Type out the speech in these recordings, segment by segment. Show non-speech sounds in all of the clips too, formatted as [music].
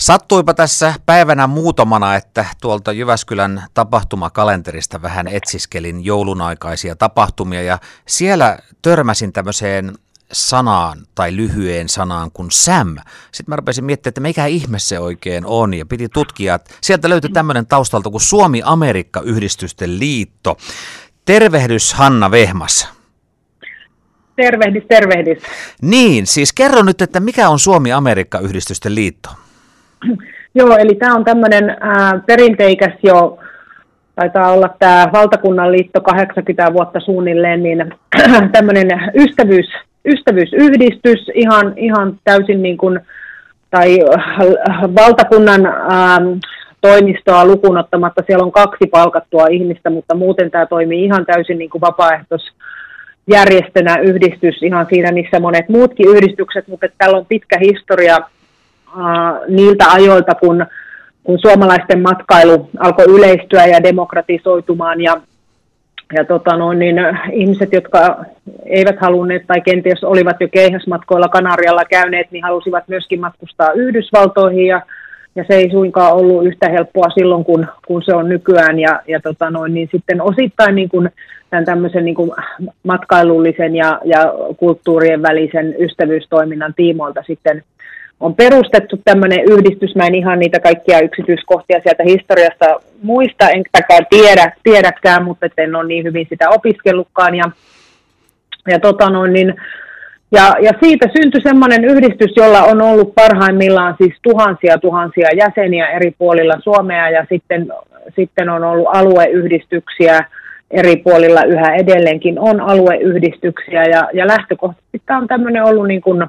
Sattuipa tässä päivänä muutamana, että tuolta Jyväskylän tapahtumakalenterista vähän etsiskelin joulunaikaisia tapahtumia ja siellä törmäsin tämmöiseen sanaan tai lyhyeen sanaan kuin Sam. Sitten mä rupesin miettimään, että mikä ihme se oikein on ja piti tutkia. Että sieltä löytyi tämmöinen taustalta kuin Suomi-Amerikka-yhdistysten liitto. Tervehdys Hanna Vehmas. Tervehdys, tervehdys. Niin, siis kerro nyt, että mikä on Suomi-Amerikka-yhdistysten liitto? [clears throat] Joo, eli tämä on tämmöinen äh, perinteikäs jo, taitaa olla tämä valtakunnan liitto 80 vuotta suunnilleen, niin [clears throat] tämmöinen ystävyys, ystävyysyhdistys ihan, ihan täysin niin kuin, tai valtakunnan ähm, toimistoa lukuun ottamatta, siellä on kaksi palkattua ihmistä, mutta muuten tämä toimii ihan täysin niin kuin vapaaehtois järjestönä yhdistys ihan siinä, missä monet muutkin yhdistykset, mutta tällä on pitkä historia niiltä ajoilta, kun, kun suomalaisten matkailu alkoi yleistyä ja demokratisoitumaan ja ja tota no, niin ihmiset, jotka eivät halunneet tai kenties olivat jo keihäsmatkoilla Kanarialla käyneet, niin halusivat myöskin matkustaa Yhdysvaltoihin ja, ja se ei suinkaan ollut yhtä helppoa silloin, kun, kun se on nykyään. Ja, ja tota no, niin sitten osittain niin kuin tämän tämmöisen niin kuin matkailullisen ja, ja kulttuurien välisen ystävyystoiminnan tiimoilta sitten – on perustettu tämmöinen yhdistys. Mä en ihan niitä kaikkia yksityiskohtia sieltä historiasta muista, enkä tiedä, tiedäkään, mutta en ole niin hyvin sitä opiskellutkaan. Ja, ja, tota noin, niin, ja, ja siitä syntyi semmoinen yhdistys, jolla on ollut parhaimmillaan siis tuhansia tuhansia jäseniä eri puolilla Suomea ja sitten, sitten on ollut alueyhdistyksiä eri puolilla yhä edelleenkin on alueyhdistyksiä ja, ja lähtökohtaisesti tämä on tämmöinen ollut niin kuin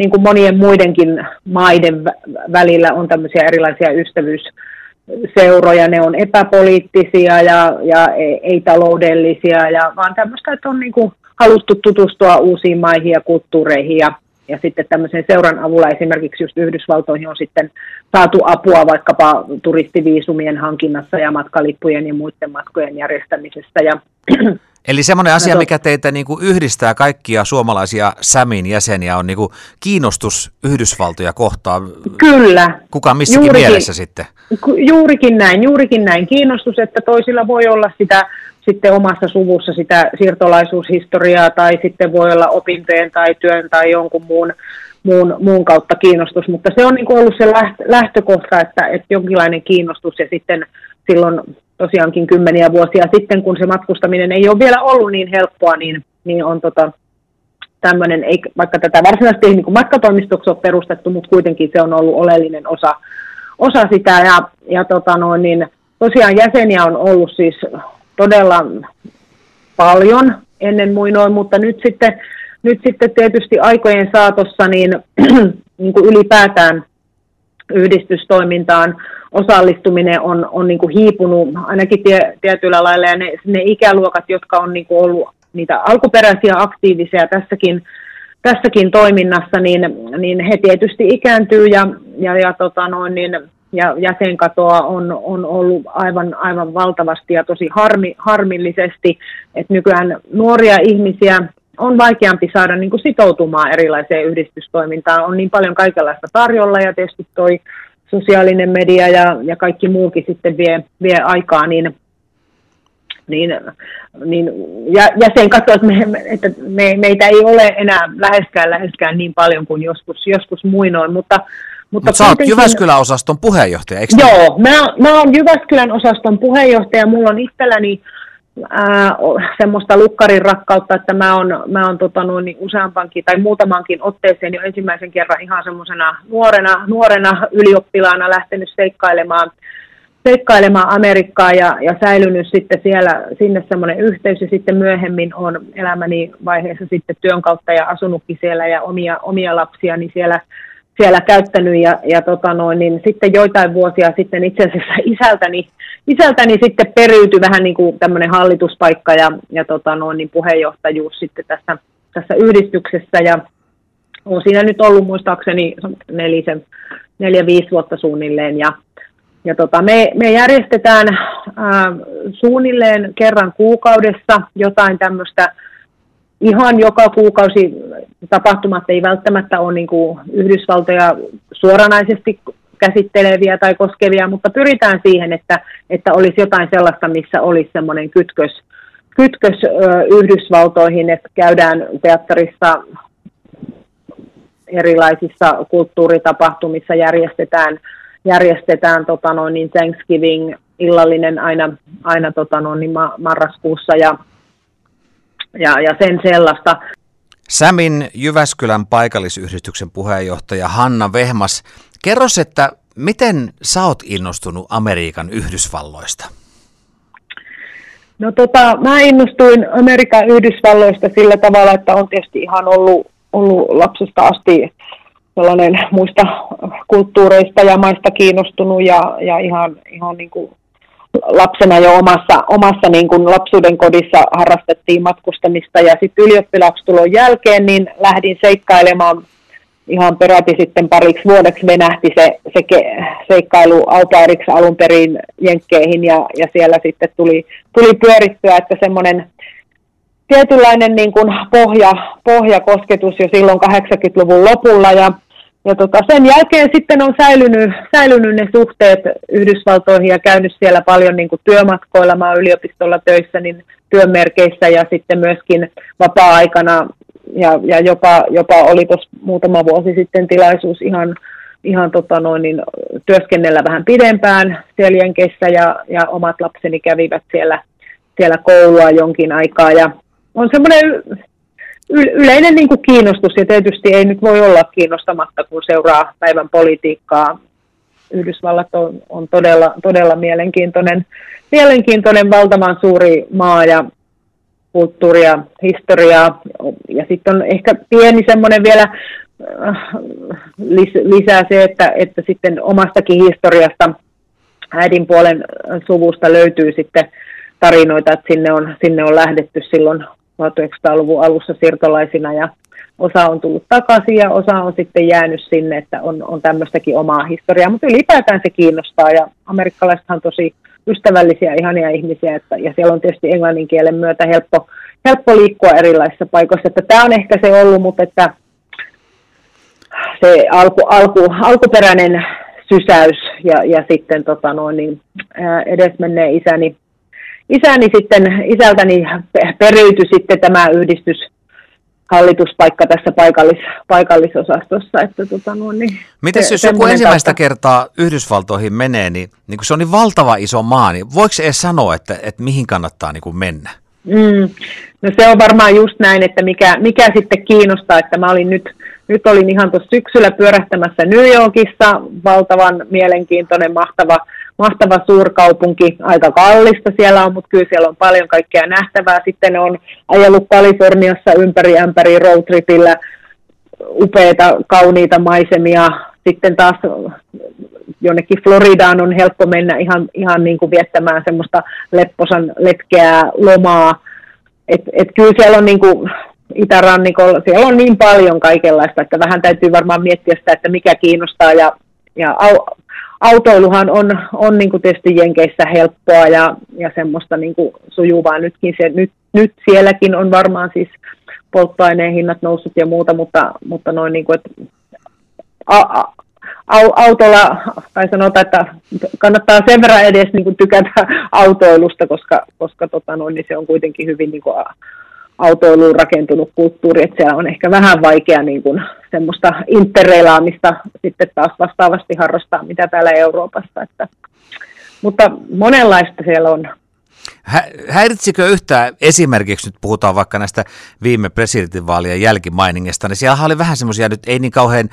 niin kuin monien muidenkin maiden välillä on tämmöisiä erilaisia ystävyysseuroja, ne on epäpoliittisia ja, ja ei-taloudellisia, ja, vaan tämmöistä, että on niin kuin haluttu tutustua uusiin maihin ja kulttuureihin ja ja sitten tämmöisen seuran avulla esimerkiksi just Yhdysvaltoihin on sitten saatu apua vaikkapa turistiviisumien hankinnassa ja matkalippujen ja muiden matkojen järjestämisestä. Ja [clears throat] Eli semmoinen asia, mikä teitä niin kuin yhdistää kaikkia suomalaisia SAMin jäseniä, on niin kuin kiinnostus Yhdysvaltoja kohtaan. Kyllä. Kuka missäkin juurikin, mielessä sitten? Juurikin näin, juurikin näin. Kiinnostus, että toisilla voi olla sitä sitten omassa suvussa sitä siirtolaisuushistoriaa tai sitten voi olla opintojen tai työn tai jonkun muun, muun, muun kautta kiinnostus, mutta se on niin kuin ollut se lähtökohta, että, että jonkinlainen kiinnostus ja sitten silloin tosiaankin kymmeniä vuosia sitten, kun se matkustaminen ei ole vielä ollut niin helppoa, niin, niin on tota, tämmöinen, vaikka tätä varsinaisesti ei niin matkatoimistoksi ole perustettu, mutta kuitenkin se on ollut oleellinen osa, osa sitä. Ja, ja tota noin, niin tosiaan jäseniä on ollut siis todella paljon ennen muinoin, mutta nyt sitten, nyt sitten tietysti aikojen saatossa niin, [clears throat] niin kuin ylipäätään yhdistystoimintaan. Osallistuminen on, on niin kuin hiipunut ainakin tie, tietyllä lailla ja ne, ne ikäluokat, jotka on niin kuin ollut niitä alkuperäisiä aktiivisia tässäkin, tässäkin toiminnassa, niin, niin he tietysti ikääntyy ja, ja, ja, tota noin, niin, ja jäsenkatoa on, on ollut aivan, aivan valtavasti ja tosi harmi, harmillisesti, että nykyään nuoria ihmisiä on vaikeampi saada niin kuin sitoutumaan erilaiseen yhdistystoimintaan. On niin paljon kaikenlaista tarjolla ja tietysti toi sosiaalinen media ja, ja kaikki muukin sitten vie, vie aikaa, niin, niin, niin ja, ja sen katsoo, että, me, että me, meitä ei ole enää läheskään, läheskään niin paljon kuin joskus, joskus muinoin, mutta mutta Mut sä oot Jyväskylän-osaston puheenjohtaja, eikö Joo, mä, mä oon Jyväskylän osaston puheenjohtaja. Mulla on itselläni ää, semmoista lukkarin rakkautta, että mä oon, mä oon tota, noin, niin useampankin tai muutamankin otteeseen jo ensimmäisen kerran ihan semmoisena nuorena, nuorena ylioppilaana lähtenyt seikkailemaan, seikkailemaan Amerikkaa ja, ja säilynyt sitten siellä sinne semmoinen yhteys. Ja sitten myöhemmin on elämäni vaiheessa sitten työn kautta ja asunutkin siellä ja omia, omia lapsia niin siellä siellä käyttänyt. Ja, ja tota noin, niin sitten joitain vuosia sitten itse asiassa isältäni, isältäni sitten periytyi vähän niin kuin tämmöinen hallituspaikka ja, ja tota noin, niin puheenjohtajuus sitten tässä, tässä yhdistyksessä. Ja on siinä nyt ollut muistaakseni nelisen, neljä, viisi vuotta suunnilleen. Ja, ja tota, me, me järjestetään ää, suunnilleen kerran kuukaudessa jotain tämmöistä. Ihan joka kuukausi tapahtumat ei välttämättä ole niin kuin Yhdysvaltoja suoranaisesti käsitteleviä tai koskevia, mutta pyritään siihen, että, että olisi jotain sellaista, missä olisi semmoinen kytkös, kytkös Yhdysvaltoihin, että käydään teatterissa erilaisissa kulttuuritapahtumissa järjestetään, järjestetään tota noin, niin Thanksgiving illallinen aina, aina tota noin, niin marraskuussa ja, ja, ja sen sellaista. Sämin Jyväskylän paikallisyhdistyksen puheenjohtaja Hanna Vehmas, kerros, että miten sä oot innostunut Amerikan Yhdysvalloista? No tota, mä innostuin Amerikan Yhdysvalloista sillä tavalla, että on tietysti ihan ollut, ollut lapsesta asti sellainen muista kulttuureista ja maista kiinnostunut ja, ja ihan, ihan niin kuin lapsena jo omassa, omassa niin kuin lapsuuden kodissa harrastettiin matkustamista ja sitten ylioppilaksi jälkeen niin lähdin seikkailemaan ihan peräti sitten pariksi vuodeksi venähti se, se ke, seikkailu aupairiksi alun perin Jenkkeihin ja, ja siellä sitten tuli, tuli pyörittyä, että semmoinen tietynlainen niin kuin pohja, pohjakosketus jo silloin 80-luvun lopulla ja ja tota, sen jälkeen sitten on säilynyt, säilynyt ne suhteet Yhdysvaltoihin ja käynyt siellä paljon niin kuin työmatkoilla. Mä olen yliopistolla töissä niin työmerkeissä ja sitten myöskin vapaa-aikana ja, ja jopa, jopa oli tuossa muutama vuosi sitten tilaisuus ihan, ihan tota noin, niin, työskennellä vähän pidempään siellä Jenkeissä ja, ja omat lapseni kävivät siellä, siellä koulua jonkin aikaa ja on semmoinen yleinen niin kuin kiinnostus, ja tietysti ei nyt voi olla kiinnostamatta, kun seuraa päivän politiikkaa. Yhdysvallat on, on todella, todella mielenkiintoinen, mielenkiintoinen, valtavan suuri maa ja kulttuuria, historiaa, ja sitten on ehkä pieni semmoinen vielä äh, lisää se, että, että sitten omastakin historiasta äidin puolen suvusta löytyy sitten tarinoita, että sinne on, sinne on lähdetty silloin 1900-luvun alussa siirtolaisina ja osa on tullut takaisin ja osa on sitten jäänyt sinne, että on, on tämmöistäkin omaa historiaa, mutta ylipäätään se kiinnostaa ja amerikkalaisethan tosi ystävällisiä, ihania ihmisiä että, ja siellä on tietysti englannin kielen myötä helppo, helppo liikkua erilaisissa paikoissa, että tämä on ehkä se ollut, mutta että se alku, alku, alkuperäinen sysäys ja, ja sitten tota noin, niin, edesmenneen isäni isäni sitten, isältäni periytyi sitten tämä yhdistys hallituspaikka tässä paikallis, paikallisosastossa. Että tota, no, niin Miten jos joku ensimmäistä tautta... kertaa Yhdysvaltoihin menee, niin, niin kun se on niin valtava iso maa, niin voiko se edes sanoa, että, että mihin kannattaa niin kuin mennä? Mm, no se on varmaan just näin, että mikä, mikä sitten kiinnostaa, että mä olin nyt, nyt olin ihan tuossa syksyllä pyörähtämässä New Yorkissa, valtavan mielenkiintoinen, mahtava mahtava suurkaupunki, aika kallista siellä on, mutta kyllä siellä on paljon kaikkea nähtävää. Sitten on ajellut Kaliforniassa ympäri ämpäri roadtripillä upeita, kauniita maisemia. Sitten taas jonnekin Floridaan on helppo mennä ihan, ihan niin kuin viettämään semmoista lepposan letkeää lomaa. Et, et kyllä siellä on niin kuin itärannikolla, siellä on niin paljon kaikenlaista, että vähän täytyy varmaan miettiä sitä, että mikä kiinnostaa ja, ja au, autoiluhan on, on niin kuin tietysti Jenkeissä helppoa ja, ja semmoista niin kuin sujuvaa nytkin. Se, nyt, nyt sielläkin on varmaan siis polttoaineen hinnat noussut ja muuta, mutta, mutta noin niin kuin, että a, a, autolla, tai sanotaan, että kannattaa sen verran edes niin kuin tykätä autoilusta, koska, koska tota noin, niin se on kuitenkin hyvin niin kuin autoiluun rakentunut kulttuuri, että siellä on ehkä vähän vaikea niin kuin semmoista interreilaamista sitten taas vastaavasti harrastaa, mitä täällä Euroopassa. Että, mutta monenlaista siellä on. Häiritsikö yhtään, esimerkiksi nyt puhutaan vaikka näistä viime presidentinvaalien jälkimainingista, niin siellä oli vähän semmoisia nyt ei niin kauhean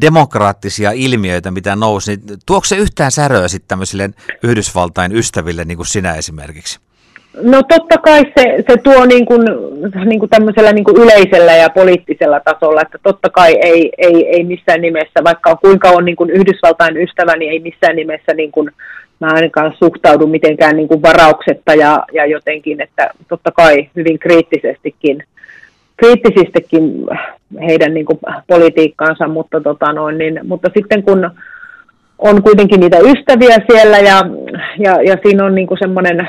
demokraattisia ilmiöitä, mitä nousi, niin tuokse se yhtään säröä sitten tämmöisille Yhdysvaltain ystäville, niin kuin sinä esimerkiksi? No totta kai se, se tuo niin kuin, niin kuin tämmöisellä niin kuin yleisellä ja poliittisella tasolla, että totta kai ei, ei, ei missään nimessä, vaikka on kuinka on niin kuin Yhdysvaltain ystävä, niin ei missään nimessä niin kuin, mä ainakaan suhtaudu mitenkään niin kuin varauksetta ja, ja jotenkin, että totta kai hyvin kriittisestikin, kriittisistikin heidän niin kuin politiikkaansa, mutta, tota noin, niin, mutta sitten kun on kuitenkin niitä ystäviä siellä ja, ja, ja siinä on niin kuin semmoinen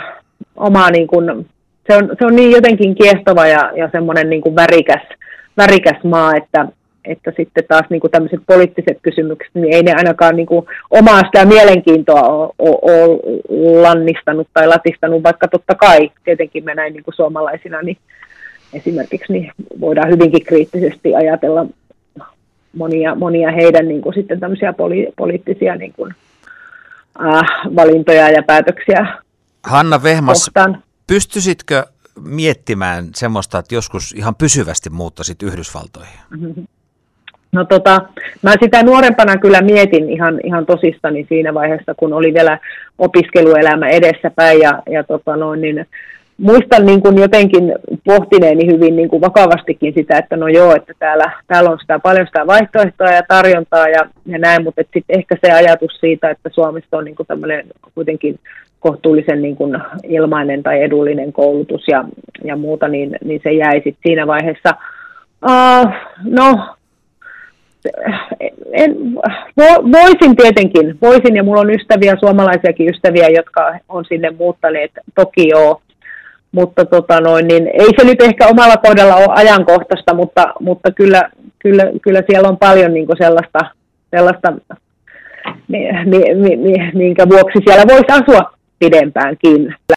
oma, niin kuin, se, on, se on niin jotenkin kiehtova ja, ja semmoinen niin kuin värikäs, värikäs maa, että, että sitten taas niin kuin tämmöiset poliittiset kysymykset, niin ei ne ainakaan niin kuin omaa sitä mielenkiintoa ole lannistanut tai latistanut, vaikka totta kai tietenkin me näin niin kuin suomalaisina niin esimerkiksi niin voidaan hyvinkin kriittisesti ajatella monia, monia heidän niin kuin sitten poli, poliittisia niin kuin, äh, valintoja ja päätöksiä Hanna Vehmas, kohtaan. pystyisitkö miettimään semmoista, että joskus ihan pysyvästi muuttaisit Yhdysvaltoihin? [laughs] No tota, mä sitä nuorempana kyllä mietin ihan, ihan tosistani siinä vaiheessa, kun oli vielä opiskeluelämä edessäpäin ja, ja tota noin, niin muistan niin kuin jotenkin pohtineeni hyvin niin kuin vakavastikin sitä, että no joo, että täällä, täällä on sitä, paljon sitä vaihtoehtoa ja tarjontaa ja, ja näin, mutta sitten ehkä se ajatus siitä, että Suomessa on niin kuin tämmöinen kuitenkin kohtuullisen niin kuin ilmainen tai edullinen koulutus ja, ja muuta, niin, niin se jäi sitten siinä vaiheessa. Uh, no, en, vo, voisin tietenkin, voisin ja mulla on ystäviä, suomalaisiakin ystäviä, jotka on sinne muuttaneet, toki joo, mutta tota noin, niin ei se nyt ehkä omalla kohdalla ole ajankohtaista, mutta, mutta kyllä, kyllä, kyllä siellä on paljon niin sellaista, sellaista minkä vuoksi siellä voisi asua pidempäänkin.